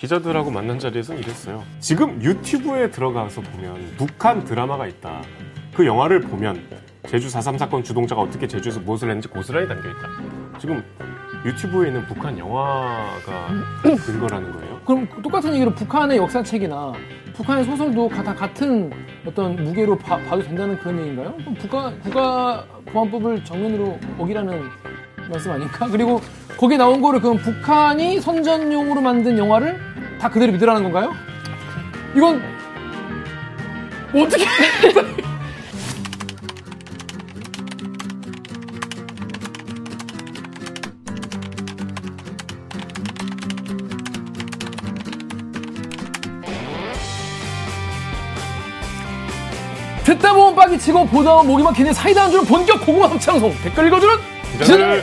기자들하고 만난 자리에서 이랬어요. 지금 유튜브에 들어가서 보면 북한 드라마가 있다. 그 영화를 보면 제주 4.3 사건 주동자가 어떻게 제주에서 무엇을 했는지 고스란히 담겨 있다. 지금 유튜브에 있는 북한 영화가 근거라는 거예요. 그럼 똑같은 얘기로 북한의 역사책이나 북한의 소설도 가- 다 같은 어떤 무게로 봐, 도 된다는 그런 얘기인가요? 그럼 국가 국가 보안법을 정면으로 어기라는 말씀 아닐까? 그리고 거기에 나온 거를 그럼 북한이 선전용으로 만든 영화를 다 그대로 믿으라는 건가요? 이건 뭐 어떻게? 듣다 보면 빡이 치고 보다 보면 목이 막히는 사이다 안 주는 본격 고구마 합창송 댓글 읽어주는 기자들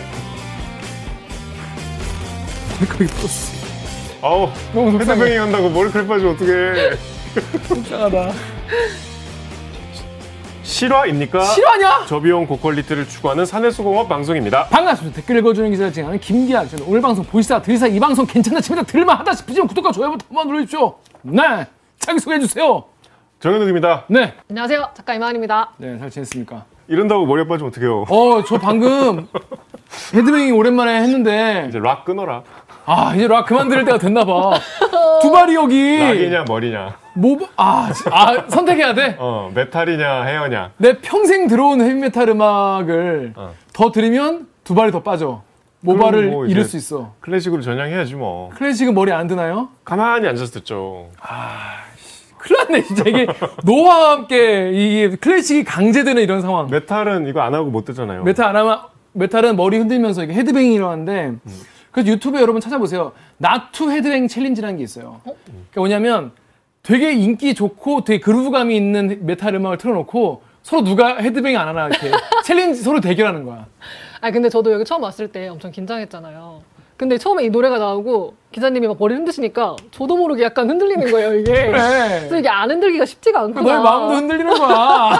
머리카락이 터졌어 아우 너무 속상해 헤드뱅이 한다고 머리카락 빠지면 어떡해. 속상하다 실화입니까? 실화냐? 저비용 고퀄리티를 추구하는 사내수공업 방송입니다. 반갑습니다 댓글 읽어주는 기자를 진행하는 김기아 기자입니다 오늘 방송 보시다가 들으사 이 방송 괜찮다 싶으면 들을만하다 싶으시면 구독과 좋아요 버튼 한번 눌러주십시오 네 자기소개해 주세요 정현욱입니다. 네. 안녕하세요. 작가 이만입니다. 네, 잘 지냈습니까? 이런다고 머리 빠지면 어떡해요. 어, 저 방금 헤드뱅잉 오랜만에 했는데 이제 락 끊어라. 아, 이제 락 그만 들을 때가 됐나 봐. 두발이 여기 락이냐 머리냐. 뭐 아, 지- 아, 선택해야 돼. 어 메탈이냐 헤어냐. 내 평생 들어온 헤비메탈 음악을 어. 더 들으면 두발이 더 빠져. 모발을 뭐 잃을 수 있어. 클래식으로 전향해야지 뭐. 클래식은 머리 안 흔드나요? 가만히 앉아서 듣죠. 큰일 났네, 진짜. 이게 노화와 함께 이게 클래식이 강제되는 이런 상황. 메탈은 이거 안 하고 못 듣잖아요. 메탈 안 하면, 메탈은 머리 흔들면서 이게 headbang이라고 하는데, 그래서 유튜브에 여러분 찾아보세요. not to headbang challenge라는 게 있어요. 그러니까 뭐냐면 되게 인기 좋고 되게 그루브감이 있는 메탈 음악을 틀어놓고 서로 누가 headbang 안 하나 이렇게 챌린지 서로 대결하는 거야. 아 근데 저도 여기 처음 왔을 때 엄청 긴장했잖아요. 근데 처음에 이 노래가 나오고 기자님이 막 머리 흔드시니까 저도 모르게 약간 흔들리는 거예요 이게. 그래. 그래서 이게 안 흔들기가 쉽지가 않구나. 너의 마음도 흔들리는 거야.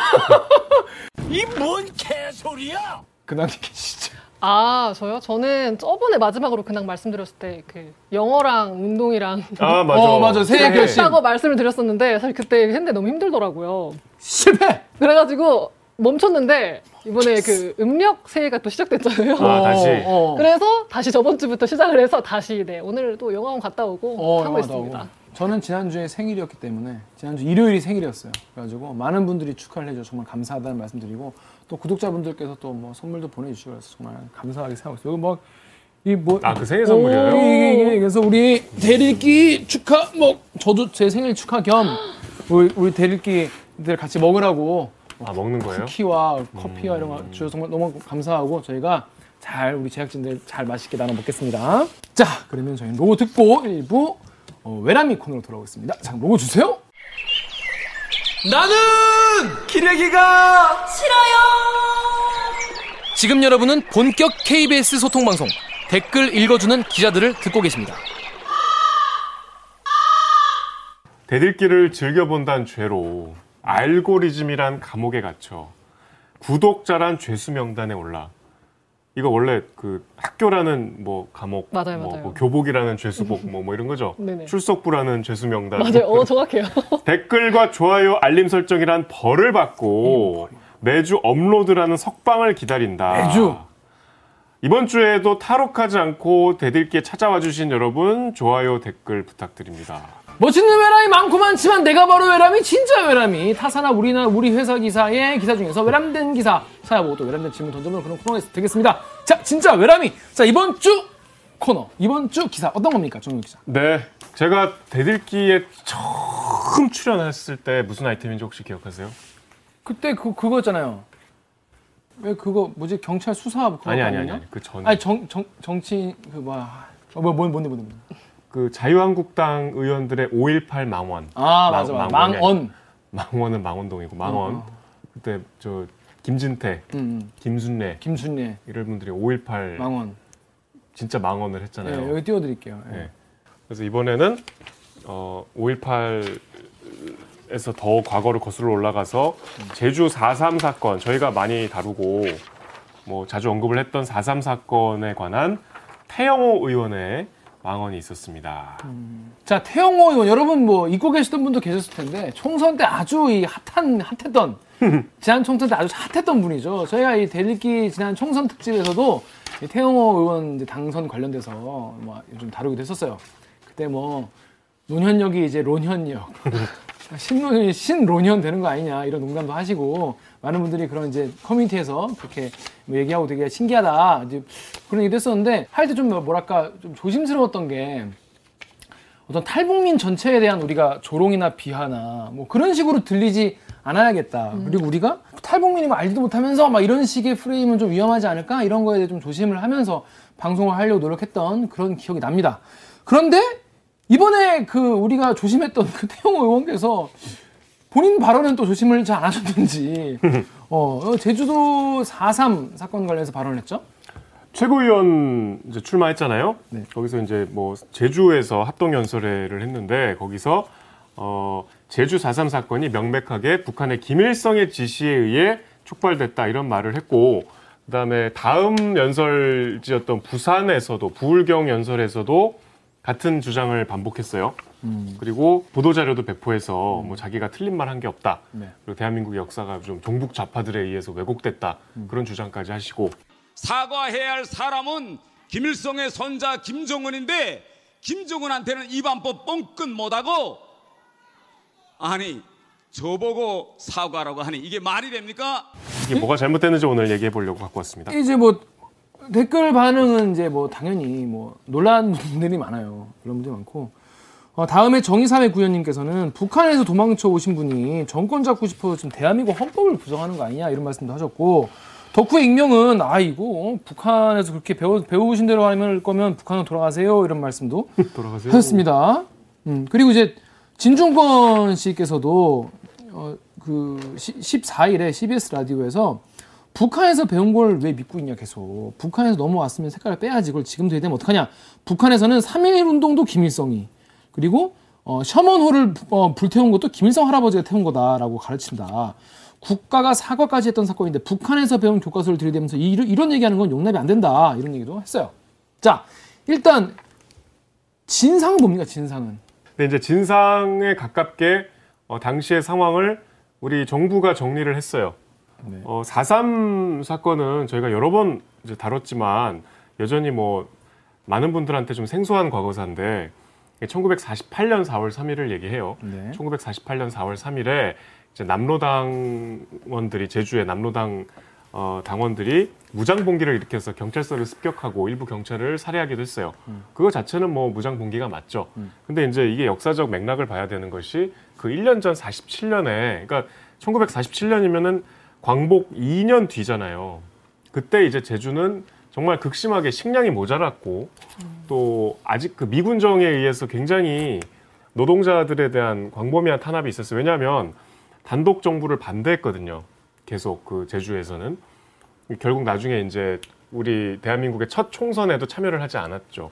이 뭔 개소리야! 근황 계시죠. 아 저요? 저는 저번에 마지막으로 그냥 말씀드렸을 때 그 영어랑 운동이랑 아 맞아. 어, 맞아. 그래. 결심. 했다고 말씀을 드렸었는데 사실 그때 했는데 너무 힘들더라고요. 실패! 그래가지고 멈췄는데 이번에 그 음력 새해가 또 시작됐잖아요. 아, 다시. 어, 어. 그래서 다시 저번 주부터 시작을 해서 다시 네 오늘 또 영화관 갔다 오고 어, 하고 영화다 있습니다. 저는 지난주에 생일이었기 때문에 지난주 일요일이 생일이었어요. 그래가지고 많은 분들이 축하를 해줘 정말 감사하다는 말씀드리고 또 구독자분들께서 또 뭐 선물도 보내주시고 그래서 정말 감사하게 생각하고 있어요. 뭐 이뭐 아그 생일 선물이에요? 이게, 이게 그래서 우리 대리기 축하 뭐 저도 제 생일 축하 겸 우리, 우리 대리기들 같이 먹으라고 아 먹는 거예요? 쿠키와 커피와 이런 거 주셔서 정말 너무 감사하고 저희가 잘 우리 제작진들 잘 맛있게 나눠 먹겠습니다. 자 그러면 저희 로고 듣고 일부 어, 외람이 코너로 돌아오겠습니다. 자 로고 주세요. 나는 기레기가 싫어요. 지금 여러분은 본격 KBS 소통 방송 댓글 읽어주는 기자들을 듣고 계십니다. 대들기를 즐겨본다는 죄로 알고리즘이란 감옥에 갇혀 구독자란 죄수 명단에 올라 이거 원래 그 학교라는 뭐 감옥 맞아요, 뭐, 맞아요. 뭐 교복이라는 죄수복 뭐, 뭐 이런 거죠 네네. 출석부라는 죄수 명단 맞아요. 어 정확해요. 댓글과 좋아요 알림 설정이란 벌을 받고 매주 업로드라는 석방을 기다린다 매주? 이번 주에도 탈옥하지 않고 대들기에 찾아와 주신 여러분 좋아요 댓글 부탁드립니다 멋있는 외람이 많고 많지만 내가 바로 외람이 진짜 외람이 타사나 우리나 우리 회사 기사의 기사 중에서 외람된 기사 찾아보고 또 외람된 질문 던져보는 그런 코너가 되겠습니다. 자 진짜 외람이 자 이번 주 코너 이번 주 기사 어떤 겁니까 정윤 기자? 네, 제가 대들기에 처음 출연했을 때 무슨 아이템인지 혹시 기억하세요? 그때 그 그거였잖아요. 왜 그거 뭐지 경찰 수사 그거 아니 아니 아니? 아니 그 전에 아니 정, 정 정치 그 뭐야 어, 뭐, 뭐 뭔데 뭔데 뭔데 그 자유한국당 의원들의 5.18 망원. 아 맞아 맞아 망언 망원은 망원동이고 망원. 어, 어. 그때 저 김진태, 음, 음. 김순례 김순례 이런 분들이 5.18 망언 진짜 망언을 네, 했잖아요. 여기 띄워드릴게요. 네. 네. 그래서 이번에는 어, 5.18에서 더 과거를 거슬러 올라가서 제주 4.3 사건 저희가 많이 다루고 뭐 자주 언급을 했던 4.3 사건에 관한 태영호 의원의 망언이 있었습니다. 자, 태영호 의원, 여러분 뭐 잊고 계시던 분도 계셨을 텐데, 총선 때 아주 이 핫한, 핫했던, 지난 총선 때 아주 핫했던 분이죠. 저희가 이 대리기 지난 총선 특집에서도 이 태영호 의원 당선 관련돼서 뭐 요즘 다루기도 했었어요. 그때 뭐, 노년역이 이제 론현역. 신노년이 신론현 되는 거 아니냐 이런 농담도 하시고 많은 분들이 그런 이제 커뮤니티에서 그렇게 뭐 얘기하고 되게 신기하다 이제 그런 얘기도 했었는데 할 때 좀 뭐랄까 좀 조심스러웠던 게 어떤 탈북민 전체에 대한 우리가 조롱이나 비하나 뭐 그런 식으로 들리지 않아야겠다. 그리고 우리가 탈북민이 뭐 알지도 못하면서 막 이런 식의 프레임은 좀 위험하지 않을까 이런 거에 대해 좀 조심을 하면서 방송을 하려고 노력했던 그런 기억이 납니다. 그런데 이번에 그 우리가 조심했던 그 태영호 의원께서 본인 발언은 또 조심을 잘 안 하셨는지 어, 어, 제주도 4.3 사건 관련해서 발언했죠. 최고위원 이제 출마했잖아요. 네. 거기서 이제 뭐 제주에서 합동 연설회를 했는데 거기서 어 제주 4.3 사건이 명백하게 북한의 김일성의 지시에 의해 촉발됐다 이런 말을 했고 그다음에 다음 연설지였던 부산에서도 부울경 연설에서도 같은 주장을 반복했어요. 그리고 보도 자료도 배포해서 뭐 자기가 틀린 말 한 게 없다. 네. 그리고 대한민국의 역사가 좀 종북 좌파들에 의해서 왜곡됐다. 그런 주장까지 하시고 사과해야 할 사람은 김일성의 손자 김정은인데 김정은한테는 입안법 뻥끗 못하고 아니 저보고 사과라고 하니 이게 말이 됩니까? 이게 뭐가 잘못됐는지 오늘 얘기해 보려고 갖고 왔습니다. 이제 뭐 댓글 반응은 이제 뭐 당연히 뭐 논란 분들이 많아요. 그런 분들이 많고. 어, 다음에 정의삼의 구현님께서는 북한에서 도망쳐 오신 분이 정권 잡고 싶어서 지금 대한민국 헌법을 부정하는 거 아니냐 이런 말씀도 하셨고 덕후의 익명은 아 이거 어, 북한에서 그렇게 배우, 배우신 대로 하면 거면 북한으로 돌아가세요 이런 말씀도 돌아가세요. 하셨습니다. 음, 그리고 이제 진중권 씨께서도 어, 그 14일에 CBS 라디오에서 북한에서 배운 걸 왜 믿고 있냐 계속. 북한에서 넘어왔으면 색깔을 빼야지 그걸 지금 되면 어떡하냐. 북한에서는 3.1 운동도 김일성이. 그리고 어, 셔먼호를 어, 불태운 것도 김일성 할아버지가 태운 거다라고 가르친다. 국가가 사과까지 했던 사건인데 북한에서 배운 교과서를 들이대면서 이, 이런 얘기하는 건 용납이 안 된다. 이런 얘기도 했어요. 자 일단 진상은 뭡니까 진상은. 근데 이제 진상에 가깝게 어, 당시의 상황을 우리 정부가 정리를 했어요. 네. 어, 4.3 사건은 저희가 여러 번 이제 다뤘지만 여전히 뭐 많은 분들한테 좀 생소한 과거사인데 1948년 4월 3일을 얘기해요. 네. 1948년 4월 3일에 이제 남로당원들이 제주의 남로당 어, 당원들이 무장봉기를 일으켜서 경찰서를 습격하고 일부 경찰을 살해하기도 했어요. 그거 자체는 뭐 무장봉기가 맞죠. 근데 이제 이게 역사적 맥락을 봐야 되는 것이 그 1년 전 47년에 그러니까 1947년이면은 광복 2년 뒤잖아요. 그때 이제 제주는 정말 극심하게 식량이 모자랐고 또 아직 그 미군정에 의해서 굉장히 노동자들에 대한 광범위한 탄압이 있었어요. 왜냐하면 단독 정부를 반대했거든요. 계속 그 제주에서는 결국 나중에 이제 우리 대한민국의 첫 총선에도 참여를 하지 않았죠.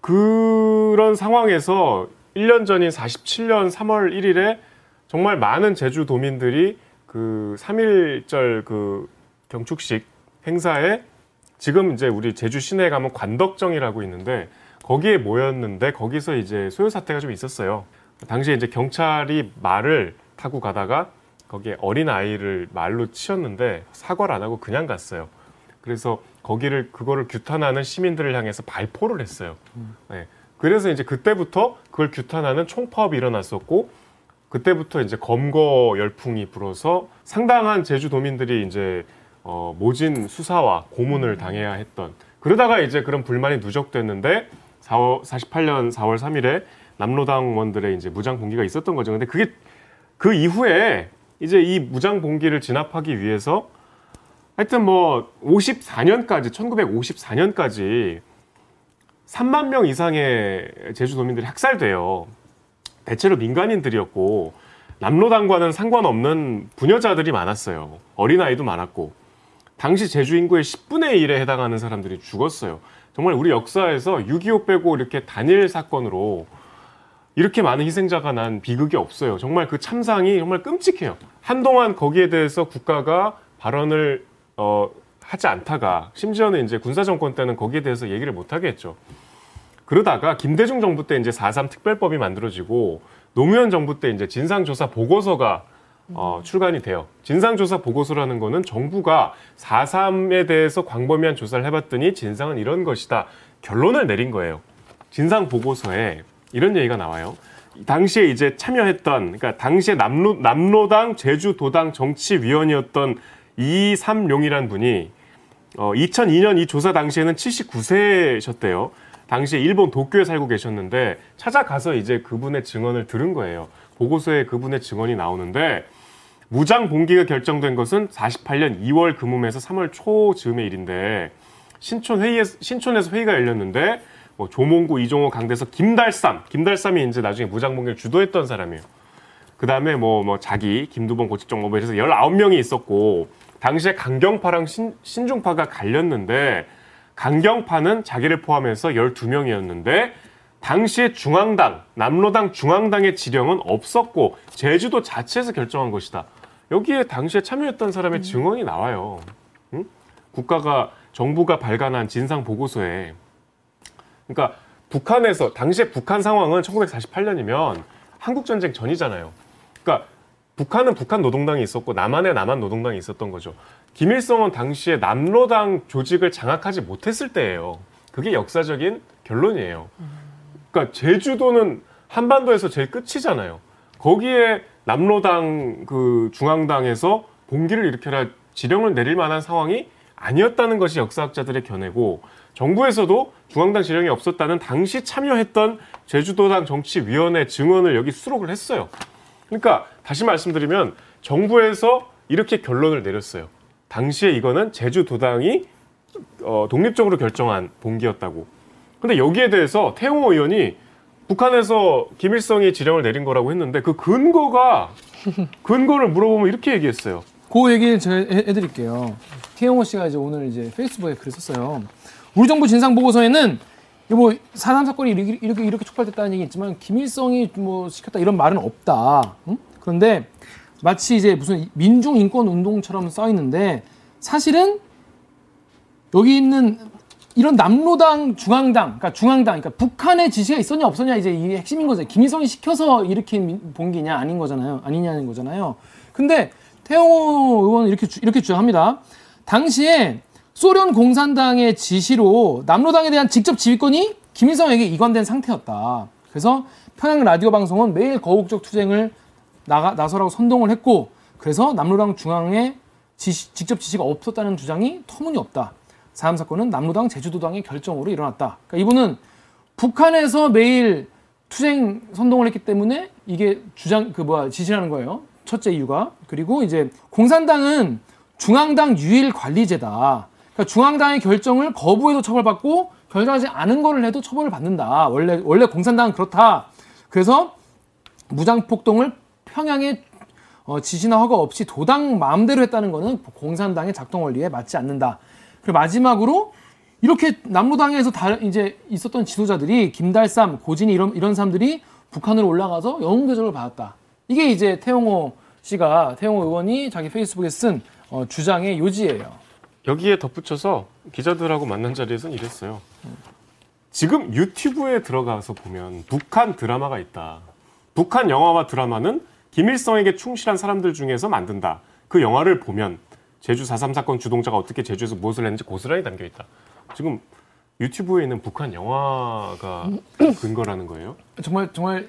그런 상황에서 1년 전인 47년 3월 1일에 정말 많은 제주도민들이 그 3.1절 그 경축식 행사에 지금 이제 우리 제주 시내에 가면 관덕정이라고 있는데 거기에 모였는데 거기서 이제 소요 사태가 좀 있었어요. 당시에 이제 경찰이 말을 타고 가다가 거기에 어린 아이를 말로 치었는데 사과를 안 하고 그냥 갔어요. 그래서 거기를 그거를 규탄하는 시민들을 향해서 발포를 했어요. 네. 그래서 이제 그때부터 그걸 규탄하는 총파업이 일어났었고 그때부터 이제 검거 열풍이 불어서 상당한 제주도민들이 이제 어, 모진 수사와 고문을 당해야 했던 그러다가 이제 그런 불만이 누적됐는데 4월, 48년 4월 3일에 남로당원들의 이제 무장 봉기가 있었던 거죠. 근데 그게 그 이후에 이제 이 무장 봉기를 진압하기 위해서 하여튼 뭐 54년까지 1954년까지 3만 명 이상의 제주도민들이 학살돼요. 대체로 민간인들이었고 남로당과는 상관없는 부녀자들이 많았어요. 어린아이도 많았고 당시 제주 인구의 10분의 1에 해당하는 사람들이 죽었어요. 정말 우리 역사에서 6.25 빼고 이렇게 단일 사건으로 이렇게 많은 희생자가 난 비극이 없어요. 정말 그 참상이 정말 끔찍해요. 한동안 거기에 대해서 국가가 발언을 어, 하지 않다가 심지어는 이제 군사 정권 때는 거기에 대해서 얘기를 못 하게 했죠. 그러다가 김대중 정부 때 이제 4.3 특별법이 만들어지고 노무현 정부 때 이제 진상조사 보고서가 어, 출간이 돼요. 진상조사 보고서라는 거는 정부가 4.3에 대해서 광범위한 조사를 해봤더니 진상은 이런 것이다. 결론을 내린 거예요. 진상 보고서에 이런 얘기가 나와요. 당시에 이제 참여했던, 그러니까 당시에 남로, 남로당 제주도당 정치위원이었던 이삼룡이란 분이 어, 2002년 이 조사 당시에는 79세셨대요. 당시에 일본 도쿄에 살고 계셨는데 찾아가서 이제 그분의 증언을 들은 거예요. 보고서에 그분의 증언이 나오는데 무장 봉기가 결정된 것은 48년 2월 금음에서 3월 초 즈음의 일인데 신촌 회의에 신촌에서 회의가 열렸는데 뭐 조몽구, 이종호, 강대석, 김달삼, 김달삼이 이제 나중에 무장 봉기를 주도했던 사람이에요. 그 다음에 뭐, 뭐, 자기, 김두봉, 고칙정, 뭐, 이래서 19명이 있었고, 당시에 강경파랑 신, 신중파가 갈렸는데, 강경파는 자기를 포함해서 12명이었는데, 당시에 중앙당, 남로당 중앙당의 지령은 없었고, 제주도 자체에서 결정한 것이다. 여기에 당시에 참여했던 사람의 증언이 나와요. 응? 국가가, 정부가 발간한 진상 보고서에. 그러니까 북한에서, 당시에 북한 상황은 1948년이면 한국 전쟁 전이잖아요. 그러니까 북한은 북한 노동당이 있었고 남한에 남한 노동당이 있었던 거죠. 김일성은 당시에 남로당 조직을 장악하지 못했을 때예요. 그게 역사적인 결론이에요. 그러니까 제주도는 한반도에서 제일 끝이잖아요. 거기에 남로당 그 중앙당에서 봉기를 일으켜라 지령을 내릴 만한 상황이 아니었다는 것이 역사학자들의 견해고 정부에서도 중앙당 지령이 없었다는 당시 참여했던 제주도당 정치위원회 증언을 여기 수록을 했어요. 그러니까 다시 말씀드리면 정부에서 이렇게 결론을 내렸어요. 당시에 이거는 제주 도당이 어, 독립적으로 결정한 봉기였다고. 근데 여기에 대해서 태용호 의원이 북한에서 김일성이 지령을 내린 거라고 했는데 그 근거가 근거를 물어보면 이렇게 얘기했어요. 그 얘기를 제가 해- 해드릴게요. 태영호 씨가 이제 오늘 이제 페이스북에 글을 썼어요. 우리 정부 진상 보고서에는 뭐 사남 사건이 이렇게, 이렇게 이렇게 촉발됐다는 얘기 있지만 김일성이 뭐 시켰다 이런 말은 없다. 응? 그런데 마치 이제 무슨 민중 인권 운동처럼 써 있는데 사실은 여기 있는 이런 남로당 중앙당, 그러니까 중앙당, 그러니까 북한의 지시가 있었냐 없었냐 이제 이게 핵심인 거죠. 김일성이 시켜서 일으킨 봉기냐 아닌 거잖아요. 아니냐는 거잖아요. 근데 태영호 의원은 이렇게 주- 이렇게 주장합니다. 당시에 소련 공산당의 지시로 남로당에 대한 직접 지휘권이 김일성에게 이관된 상태였다. 그래서 평양 라디오 방송은 매일 거국적 투쟁을 나가, 나서라고 선동을 했고 그래서 남로당 중앙에 지시- 직접 지시가 없었다는 주장이 터무니없다. 사암 사건은 남로당 제주도당의 결정으로 일어났다. 그러니까 이분은 북한에서 매일 투쟁 선동을 했기 때문에 이게 주장 그 뭐야 지시라는 거예요. 첫째 이유가 그리고 이제 공산당은 중앙당 유일 관리제다. 그러니까 중앙당의 결정을 거부해도 처벌받고 결정하지 않은 거를 해도 처벌을 받는다. 원래 원래 공산당은 그렇다. 그래서 무장 폭동을 평양에 어, 지시나 허가 없이 도당 마음대로 했다는 것은 공산당의 작동 원리에 맞지 않는다. 그리고 마지막으로 이렇게 남로당에서 다 이제 있었던 지도자들이 김달삼, 고진이 이런 이런 사람들이 북한으로 올라가서 영웅 대접을 받았다. 이게 이제 태용호 씨가 태용호 의원이 자기 페이스북에 쓴 어, 주장의 요지예요. 여기에 덧붙여서 기자들하고 만난 자리에서는 이랬어요. 지금 유튜브에 들어가서 보면 북한 드라마가 있다. 북한 영화와 드라마는 김일성에게 충실한 사람들 중에서 만든다. 그 영화를 보면 제주 4.3 사건 주동자가 어떻게 제주에서 무엇을 했는지 고스란히 담겨 있다. 지금 유튜브에 있는 북한 영화가 근거라는 거예요. 정말 정말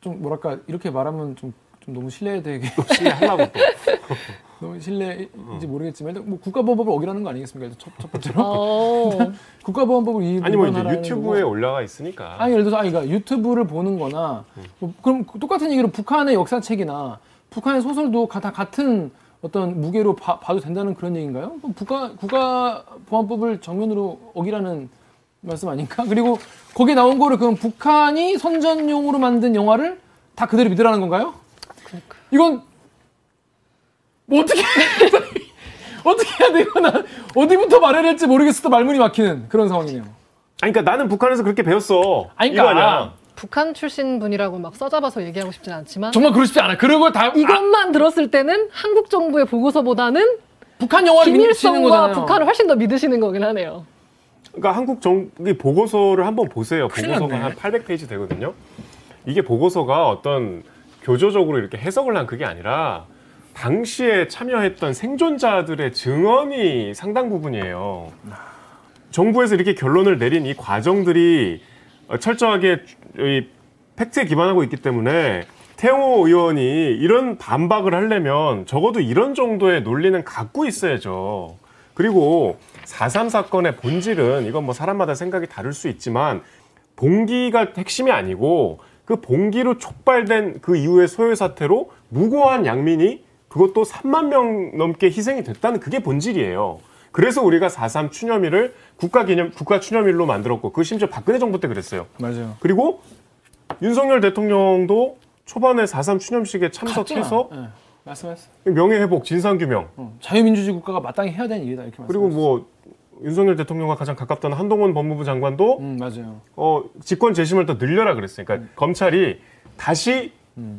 좀 뭐랄까 이렇게 말하면 좀, 좀 너무 신뢰되게 신뢰하려고 또. 너무 신뢰인지 모르겠지만 일단 뭐 국가보안법을 어기라는 거 아니겠습니까? 첫, 첫 번째로 어, 국가보안법을 위- 아니 뭐 이제 유튜브에 거고. 올라가 있으니까. 아니 예를 들어서 아니 그러니까 유튜브를 보는거나 뭐 그럼 똑같은 얘기로 북한의 역사책이나 북한의 소설도 가- 다 같은 어떤 무게로 봐, 도 된다는 그런 얘기인가요? 그럼 국가 국가보안법을 정면으로 어기라는 말씀 아닌가? 그리고 거기에 나온 거를 그럼 북한이 선전용으로 만든 영화를 다 그대로 믿으라는 건가요? 이건 뭐 어떻게 어떻게 해야 되고 나 어디부터 말해야 될지 모르겠어 도 말문이 막히는 그런 상황이네요. 아니 그러니까 나는 북한에서 그렇게 배웠어. 아니, 그러니까 아니야. 북한 출신 분이라고 막 써잡아서 얘기하고 싶진 않지만 정말 그러고 싶지 않아. 그리고 다 아, 이것만 들었을 때는 한국 정부의 보고서보다는 북한 영화를 믿으시는 김일성과 거잖아요. 북한을 훨씬 더 믿으시는 거긴 하네요. 그러니까 한국 정부 보고서를 한번 보세요. 보고서가. 한 800페이지 되거든요. 이게 보고서가 어떤 교조적으로 이렇게 해석을 한 그게 아니라 당시에 참여했던 생존자들의 증언이 상당 부분이에요. 정부에서 이렇게 결론을 내린 이 과정들이 어, 철저하게 이 팩트에 기반하고 있기 때문에 태영호 의원이 이런 반박을 하려면 적어도 이런 정도의 논리는 갖고 있어야죠. 그리고 4.3 사건의 본질은 이건 뭐 사람마다 생각이 다를 수 있지만 봉기가 핵심이 아니고 그 봉기로 촉발된 그 이후의 소요 사태로 무고한 양민이 그것도 3만 명 넘게 희생이 됐다는 그게 본질이에요. 그래서 우리가 4.3 추념일을 국가 기념, 국가 추념일로 만들었고, 그 심지어 박근혜 정부 때 그랬어요. 맞아요. 그리고 윤석열 대통령도 초반에 4.3 추념식에 참석해서 네, 말씀하셨어요. 명예회복, 진상규명, 어, 자유민주주의 국가가 마땅히 해야 되는 일이다 이렇게 그리고 말씀하셨어요. 뭐 윤석열 대통령과 가장 가깝던 한동훈 법무부 장관도 음 맞아요. 어, 직권 재심을 더 늘려라 그랬어요. 그러니까 검찰이 다시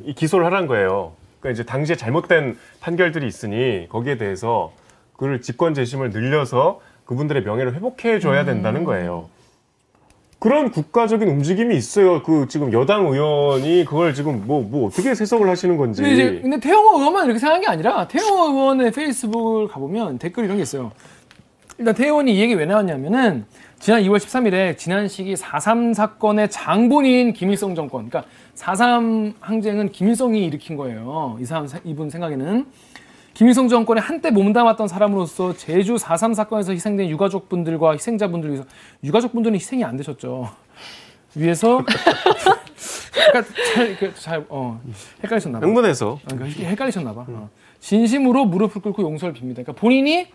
이 기소를 하라는 거예요. 그러니까 이제 당시에 잘못된 판결들이 있으니 거기에 대해서 그를 직권 재심을 늘려서 그분들의 명예를 회복해 줘야 된다는 거예요. 그런 국가적인 움직임이 있어요. 그 지금 여당 의원이 그걸 지금 뭐 뭐 어떻게 해석을 하시는 건지. 근데 이제 근데 태영호 의원만 이렇게 생각한 게 아니라 태영호 의원의 페이스북을 가보면 댓글 이런 게 있어요. 일단 태영원이 이 얘기 왜 나왔냐면은 지난 2월 13일에 지난 시기 4.3 사건의 장본인 김일성 정권, 그러니까 4.3 항쟁은 김일성이 일으킨 거예요. 이 사람 이분 생각에는 김일성 정권에 한때 몸담았던 사람으로서 제주 4.3 사건에서 희생된 유가족분들과 희생자분들 위해서 유가족분들은 희생이 안 되셨죠. 위해서 그러니까 잘, 그, 잘 어, 헷갈리셨나 봐. 흥분해서 아, 그러니까 헷갈리셨나 봐. 어. 진심으로 무릎을 꿇고 용서를 빕니다. 그러니까 본인이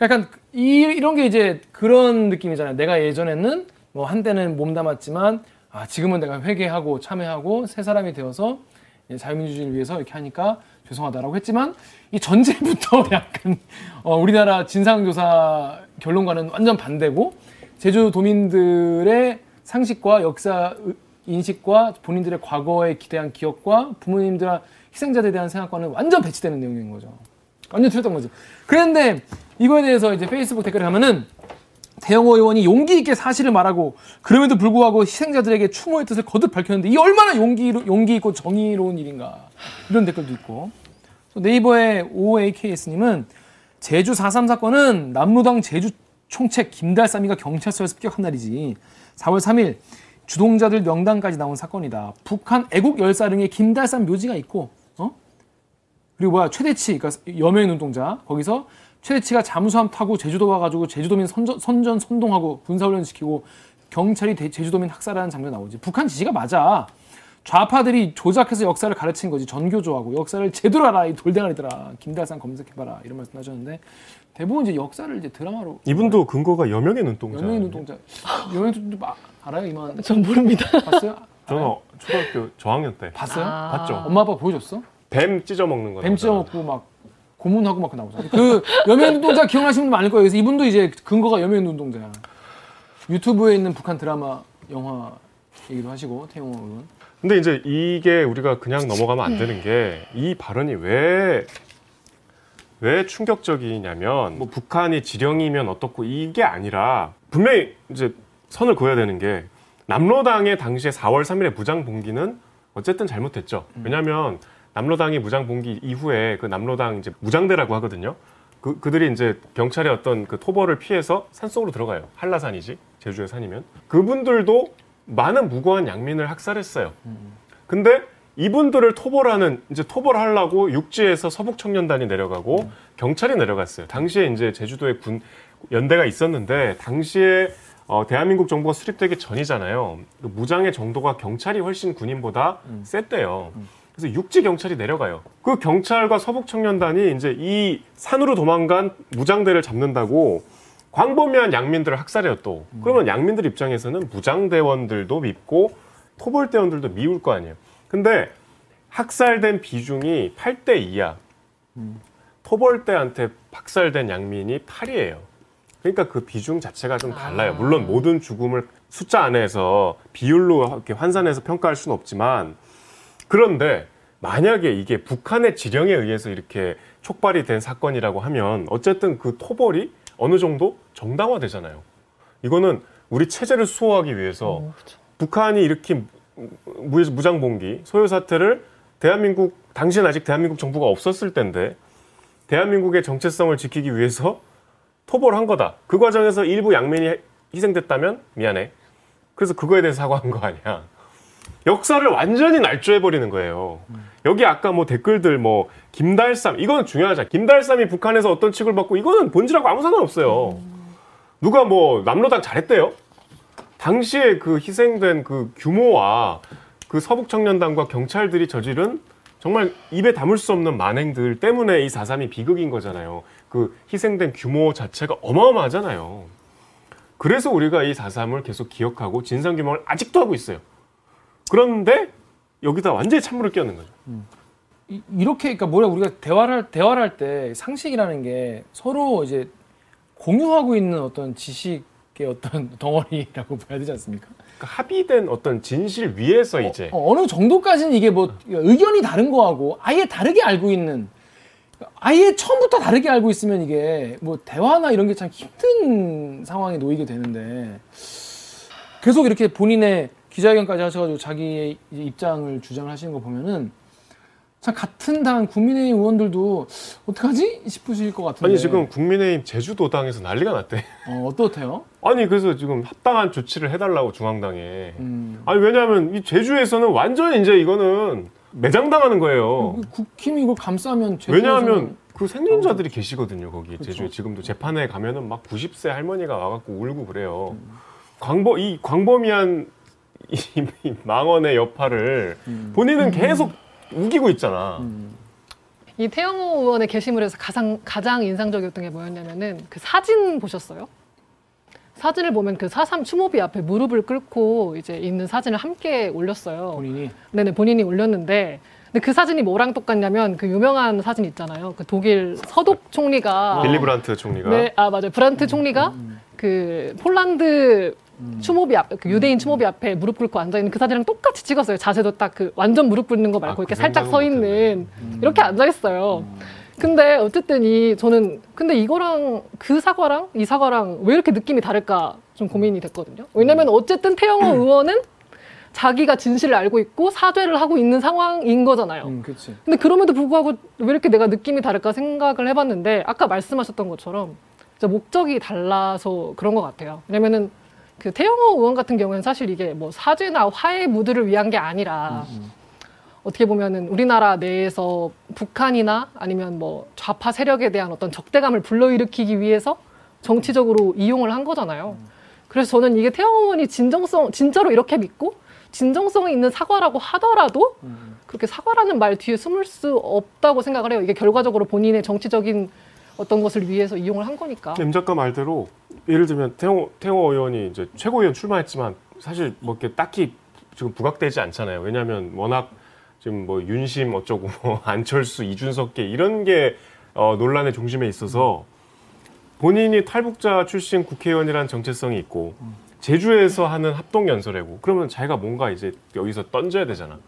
약간 이, 이런 게 이제 그런 느낌이잖아요. 내가 예전에는 뭐 한때는 몸담았지만 아, 지금은 내가 회개하고 참회하고 새 사람이 되어서 예, 자유민주주의를 위해서 이렇게 하니까 죄송하다라고 했지만 이 전제부터 약간 어, 우리나라 진상조사 결론과는 완전 반대고 제주 도민들의 상식과 역사 의- 인식과 본인들의 과거에 기대한 기억과 부모님들 희생자들에 대한 생각과는 완전 배치되는 내용인 거죠. 완전 틀렸던 거지. 그런데 이거에 대해서 이제 페이스북 댓글에 가면은 대영호 의원이 용기 있게 사실을 말하고 그럼에도 불구하고 희생자들에게 추모의 뜻을 거듭 밝혔는데 이 얼마나 용기 용기 있고 정의로운 일인가 이런 댓글도 있고 또 네이버의 OAKS님은 제주 4.3 사건은 남로당 제주 총책 김달삼이가 경찰서에 습격한 날이지 4월 3일 주동자들 명단까지 나온 사건이다. 북한 애국 열사릉에 김달삼 묘지가 있고 어? 그리고 뭐야 최대치 그러니까 여명 눈동자 거기서 최대치가 잠수함 타고 제주도 와가지고 제주도민 선전, 선전 선동하고 군사훈련 시키고 경찰이 대- 제주도민 학살하는 장면 나오지 북한 지시가 맞아 좌파들이 조작해서 역사를 가르친 거지 전교조하고 역사를 제대로 알아 이 돌대가리들아 김달산 검색해봐라 이런 말씀 하셨는데 대부분 이제 역사를 이제 드라마로 이분도 근거가 여명의 눈동자. 여명의 눈동자 여명의 눈동자 아- 알아요 이만 전 모릅니다. 봤어요? 저는 어, 초등학교 저학년 때 봤어요? 아. 봤죠. 엄마 아빠 보여줬어? 뱀 찢어 먹는 거. 뱀 찢어 먹고 막 고문하고 막 나오잖아요. 그 여명 눈동자 기억나시는 분 많을 거예요. 그래서 이분도 이제 근거가 여명 눈동자야. 유튜브에 있는 북한 드라마 영화 얘기도 하시고 태용호 의원. 근데 이제 이게 우리가 그냥 넘어가면 안 되는 게 이 발언이 왜, 왜 충격적이냐면 뭐 북한이 지령이면 어떻고 이게 아니라 분명히 이제 선을 그어야 되는 게 남로당의 당시에 4월 3일의 무장 봉기는 어쨌든 잘못했죠. 왜냐하면 남로당이 무장 봉기 이후에 그 남로당 이제 무장대라고 하거든요. 그, 그들이 이제 경찰의 어떤 그 토벌을 피해서 산속으로 들어가요. 한라산이지 제주의 산이면 그분들도 많은 무고한 양민을 학살했어요. 근데 이분들을 토벌하는 이제 토벌하려고 육지에서 서북 청년단이 내려가고 경찰이 내려갔어요. 당시에 이제 제주도에 군 연대가 있었는데 당시에 어, 대한민국 정부가 수립되기 전이잖아요. 그 무장의 정도가 경찰이 훨씬 군인보다 셌대요. 그래서 육지 경찰이 내려가요. 그 경찰과 서북 청년단이 이제 이 산으로 도망간 무장대를 잡는다고 광범위한 양민들을 학살해요 또. 그러면 양민들 입장에서는 무장대원들도 밉고 토벌대원들도 미울 거 아니에요. 근데 학살된 비중이 8대 2야. 토벌대한테 박살된 양민이 8이에요. 그러니까 그 비중 자체가 좀 달라요. 물론 모든 죽음을 숫자 안에서 비율로 이렇게 환산해서 평가할 수는 없지만 그런데 만약에 이게 북한의 지령에 의해서 이렇게 촉발이 된 사건이라고 하면 어쨌든 그 토벌이 어느 정도 정당화되잖아요. 이거는 우리 체제를 수호하기 위해서 어, 그쵸. 북한이 일으킨 무- 무장봉기 소요 사태를 대한민국 당시엔 아직 대한민국 정부가 없었을 때인데 대한민국의 정체성을 지키기 위해서 토벌한 거다. 그 과정에서 일부 양면이 희생됐다면 미안해. 그래서 그거에 대해서 사과한 거 아니야. 역사를 완전히 날조해 버리는 거예요. 여기 아까 뭐 댓글들 뭐 김달삼 이거는 중요하죠. 김달삼이 북한에서 어떤 칙을 받고 이거는 본질하고 아무 상관없어요. 누가 뭐 남로당 잘했대요? 당시에 그 희생된 그 규모와 그 서북 청년단과 경찰들이 저지른 정말 입에 담을 수 없는 만행들 때문에 이 4.3이 비극인 거잖아요. 그 희생된 규모 자체가 어마어마하잖아요. 그래서 우리가 이 4.3을 계속 기억하고 진상 규명을 아직도 하고 있어요. 그런데 여기다 완전히 찬물을 끼얹는 거죠. 이- 이렇게 그러니까 뭐냐 우리가 대화를 할- 대화를 할 때 상식이라는 게 서로 이제 공유하고 있는 어떤 지식의 어떤 덩어리라고 봐야 되지 않습니까? 그러니까 합의된 어떤 진실 위에서 이제 어, 느 정도까지는 이게 뭐 의견이 다른 거하고 아예 다르게 알고 있는 아예 처음부터 다르게 알고 있으면 이게 뭐 대화나 이런 게 참 힘든 상황에 놓이게 되는데 계속 이렇게 본인의 기자회견까지 하셔가지고 자기의 입장을 주장을 하시는 거 보면은 참 같은 당 국민의힘 의원들도 어떡하지 싶으실 것 같은데 아니 지금 국민의힘 제주도당에서 난리가 났대. 어, 어떻대요? 아니 그래서 지금 합당한 조치를 해달라고 중앙당에. 음, 아니 왜냐하면 이 제주에서는 완전 이제 이거는 매장당하는 거예요. 국힘이 이걸 감싸면 왜냐하면 그 생존자들이 계시거든요 거기 그쵸. 제주에 지금도 재판에 가면은 막 90세 할머니가 와갖고 울고 그래요. 광범 이 광범위한 이, 이 망언의 여파를 음. 본인은 계속 우기고 있잖아. 이 태영호 의원의 게시물에서 가장 가장 인상적이었던 게 뭐였냐면은 그 사진 보셨어요? 사진을 보면 그 사삼 추모비 앞에 무릎을 꿇고 이제 있는 사진을 함께 올렸어요. 본인이 네네 본인이 올렸는데 근데 그 사진이 뭐랑 똑같냐면 그 유명한 사진 있잖아요. 그 독일 서독 총리가 빌리 브란트 총리가 네, 아 맞아요. 브란트 총리가 그 폴란드 추모비 앞, 그 유대인 추모비 앞에 무릎 꿇고 앉아 있는 그 사진이랑 똑같이 찍었어요. 자세도 딱 그 완전 무릎 꿇는 거 말고 아, 이렇게 그 살짝 서 있는 이렇게 앉아 있어요. 근데 어쨌든 이 저는 근데 이거랑 그 사과랑 이 사과랑 왜 이렇게 느낌이 다를까 좀 고민이 됐거든요. 왜냐면 어쨌든 태영호 의원은 자기가 진실을 알고 있고 사죄를 하고 있는 상황인 거잖아요. 음, 그렇지. 근데 그럼에도 불구하고 왜 이렇게 내가 느낌이 다를까 생각을 해봤는데 아까 말씀하셨던 것처럼 목적이 달라서 그런 것 같아요. 왜냐면은 그 태영호 의원 같은 경우에는 사실 이게 뭐 사죄나 화해 무드를 위한 게 아니라 어떻게 보면은 우리나라 내에서 북한이나 아니면 뭐 좌파 세력에 대한 어떤 적대감을 불러일으키기 위해서 정치적으로 이용을 한 거잖아요. 그래서 저는 이게 태영호 의원이 진정성 진짜로 이렇게 믿고 진정성이 있는 사과라고 하더라도 그렇게 사과라는 말 뒤에 숨을 수 없다고 생각을 해요. 이게 결과적으로 본인의 정치적인 어떤 것을 위해서 이용을 한 거니까. 임 작가 말대로 예를 들면 태호 태호 의원이 이제 최고위원 출마했지만 사실 뭐 이렇게 딱히 지금 부각되지 않잖아요. 왜냐하면 워낙 지금 뭐 윤심 어쩌고 뭐 안철수 이준석계 이런 게 어, 논란의 중심에 있어서 본인이 탈북자 출신 국회의원이라는 정체성이 있고 제주에서 하는 합동 연설회고 그러면 자기가 뭔가 이제 여기서 던져야 되잖아.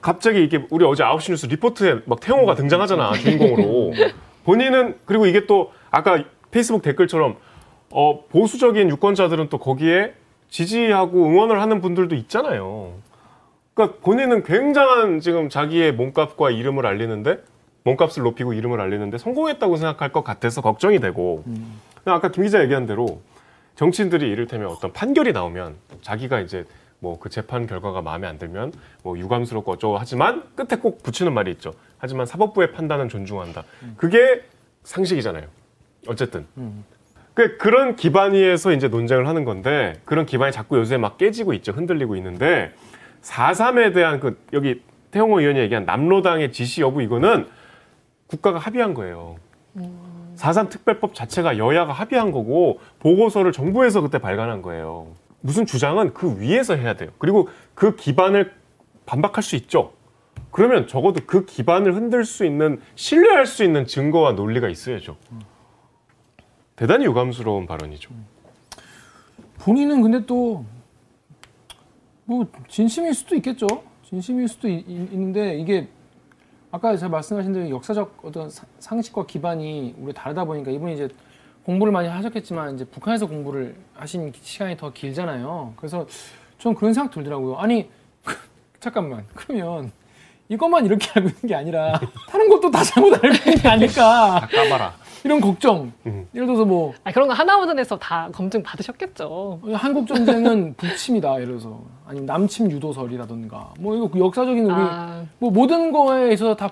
갑자기 이게 우리 어제 9시 뉴스 리포트에 막 태용호가 등장하잖아 주인공으로. 본인은 그리고 이게 또 아까 페이스북 댓글처럼 어, 보수적인 유권자들은 또 거기에 지지하고 응원을 하는 분들도 있잖아요. 그러니까 본인은 굉장한 지금 자기의 몸값과 이름을 알리는데 몸값을 높이고 이름을 알리는데 성공했다고 생각할 것 같아서 걱정이 되고 근데 아까 김 기자 얘기한 대로 정치인들이 이를테면 어떤 판결이 나오면 자기가 이제 뭐 그 재판 결과가 마음에 안 들면 뭐 유감스럽고 어쩌고 하지만 끝에 꼭 붙이는 말이 있죠. 하지만 사법부의 판단은 존중한다. 그게 상식이잖아요. 어쨌든. 그 그런 기반 위에서 이제 논쟁을 하는 건데 그런 기반이 자꾸 요새 막 깨지고 있죠. 흔들리고 있는데 4.3에 대한 그 여기 태용호 의원이 얘기한 남로당의 지시 여부 이거는 국가가 합의한 거예요. 4.3 특별법 자체가 여야가 합의한 거고 보고서를 정부에서 그때 발간한 거예요. 무슨 주장은 그 위에서 해야 돼요. 그리고 그 기반을 반박할 수 있죠. 그러면 적어도 그 기반을 흔들 수 있는 신뢰할 수 있는 증거와 논리가 있어야죠. 대단히 유감스러운 발언이죠. 본인은 근데 또 뭐 진심일 수도 있겠죠. 진심일 수도 있, 는데 이게 아까 제가 말씀하신 대로 역사적 어떤 사- 상식과 기반이 우리 다르다 보니까 이분이 이제 공부를 많이 하셨겠지만 이제 북한에서 공부를 하신 시간이 더 길잖아요. 그래서 좀 그런 생각 들더라고요. 아니 잠깐만 그러면 이것만 이렇게 알고 있는 게 아니라 다른 것도 다 잘못 알고 있는 게 아닐까 다 까봐라. 이런 걱정. 음. 예를 들어서 뭐 아, 그런 거 하나원전에서 다 검증 받으셨겠죠. 한국 전쟁은 북침이다. 예를 들어서 아니면 남침 유도설이라든가 뭐 이거 역사적인 우리 아, 뭐 모든 거에 있어서 다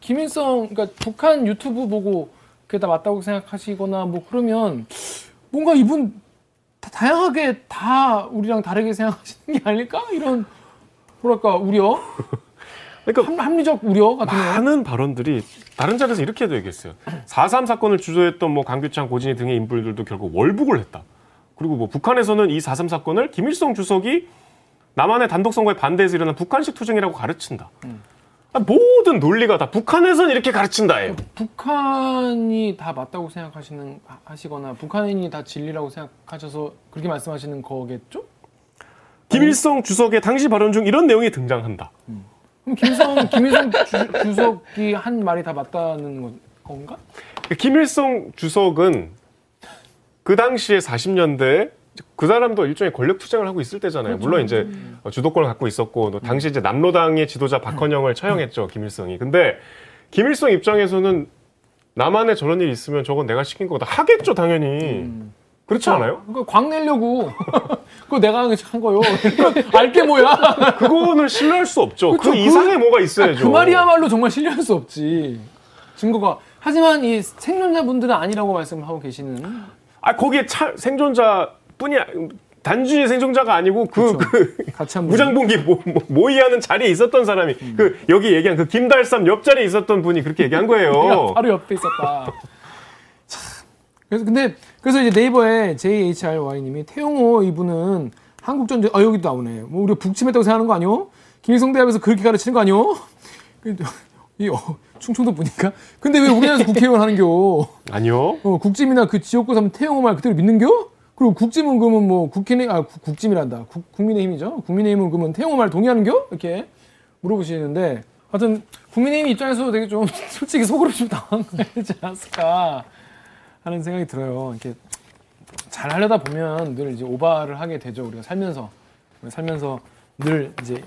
김일성 그러니까 북한 유튜브 보고 그게 다 맞다고 생각하시거나 뭐 그러면 뭔가 이분 다 다양하게 다 우리랑 다르게 생각하시는 게 아닐까 이런 뭐랄까 우려 그러니까 합, 합리적 우려 같은 거 많은 발언들이 다른 자리에서 이렇게도 얘기했어요. 4.3 사건을 주도했던 뭐 강규창, 고진희 등의 인물들도 결국 월북을 했다. 그리고 뭐 북한에서는 이 4.3 사건을 김일성 주석이 남한의 단독 선거에 반대해서 일어난 북한식 투쟁이라고 가르친다. 아, 모든 논리가 다 북한에서는 이렇게 가르친다예요. 북한이 다 맞다고 생각하시는 하시거나 북한인이 다 진리라고 생각하셔서 그렇게 말씀하시는 거겠죠? 김일성 주석의 당시 발언 중 이런 내용이 등장한다. 그럼 김일성 김일성 주, 주석이 한 말이 다 맞다는 건- 건가? 김일성 주석은 그 당시에 40년대 그 사람도 일종의 권력 투쟁을 하고 있을 때잖아요. 물론 이제 주도권을 갖고 있었고 또 당시 이제 남로당의 지도자 박헌영을 처형했죠 김일성이. 근데 김일성 입장에서는 남한에 저런 일이 있으면 저건 내가 시킨 거다 하겠죠 당연히. 그렇지 않아요? 그거 광 내려고 그거 내가 한 거요. 알게 뭐야? 그거는 신뢰할 수 없죠. 그 그쵸, 그- 이상의 뭐가 있어야죠. 그 말이야말로 정말 신뢰할 수 없지. 증거가. 하지만 이 생존자분들은 아니라고 말씀하고 계시는 아 거기에 차, 생존자뿐이 아- 단순히 생존자가 아니고 그. 그. 무장봉기 모, 모- 모의하는 자리에 있었던 사람이 그 여기 얘기한 그 김달삼 옆자리에 있었던 분이 그렇게 얘기한 거예요. 바로 옆에 있었다. 참. 그래서 근데 그래서 이제 네이버에 JHRY님이 태용호 이분은 한국 전쟁 아 여기도 나오네. 뭐 우리가 북침했다고 생각하는 거 아니요? 김일성 대학에서 그렇게 가르치는 거 아니요? 이 어, 충청도 보니까 근데 왜 우리나라에서 국회의원 하는겨? 아니요. 어, 국짐이나 그 지역구 사면 태용호 말 그대로 믿는겨? 그리고 국짐은 그러면 뭐 국회의 아 국- 국짐이란다. 국, 국민의힘이죠. 국민의힘은 그러면 태용호 말 동의하는겨? 이렇게 물어보시는데 하여튼 국민의힘 입장에서 되게 좀 솔직히 속으로 좀 당황하지 않았을까 하는 생각이 들어요. 이렇게 잘 하려다 보면 늘 이제 오바를 하게 되죠. 우리가 살면서 살면서 늘 이제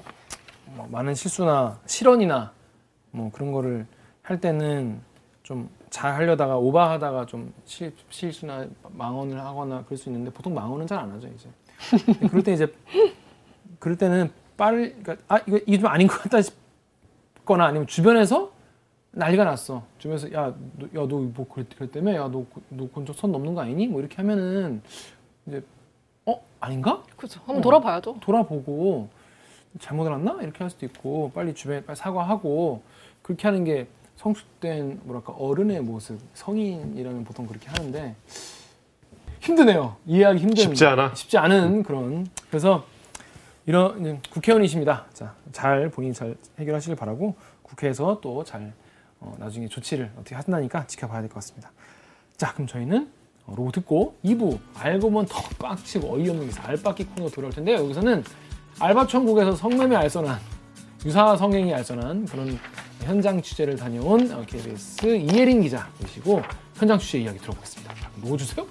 뭐 많은 실수나 실언이나 뭐 그런 거를 할 때는 좀 잘 하려다가 오바하다가 좀 실, 실수나 망언을 하거나 그럴 수 있는데 보통 망언은 잘 안 하죠 이제. 그럴 때 이제 그럴 때는 빠르 그러니까 아 이거 이게 좀 아닌 것 같다 싶거나 아니면 주변에서 난리가 났어. 주변에서 야야너뭐 그랬다며 야 너 너 건적 선 넘는 거 아니니? 뭐 이렇게 하면은 이제 어 아닌가? 그죠. 한번 어. 돌아봐야죠. 돌아보고 잘못 알았나 이렇게 할 수도 있고 빨리 주변에 빨리 사과하고 그렇게 하는 게 성숙된 뭐랄까 어른의 모습 성인이라면 보통 그렇게 하는데 힘드네요 이해하기 힘든 쉽지 않아. 쉽지 않은 그런 그래서 이런 국회의원이십니다 자 잘 본인 잘 해결하시길 바라고 국회에서 또 잘 어, 나중에 조치를 어떻게 하신다니까 지켜봐야 될 것 같습니다 자 그럼 저희는 어, 로고 듣고 2부 알고 보면 더 빡치고 어이없는 기사 알바끼 코너 돌아올 텐데요 여기서는 알바천국에서 성매매 알선한 유사 성행이 알선한 그런 현장 취재를 다녀온 어, KBS 이예린 기자 모시고 현장 취재 이야기 들어보겠습니다. 자, 그럼 로고 주세요.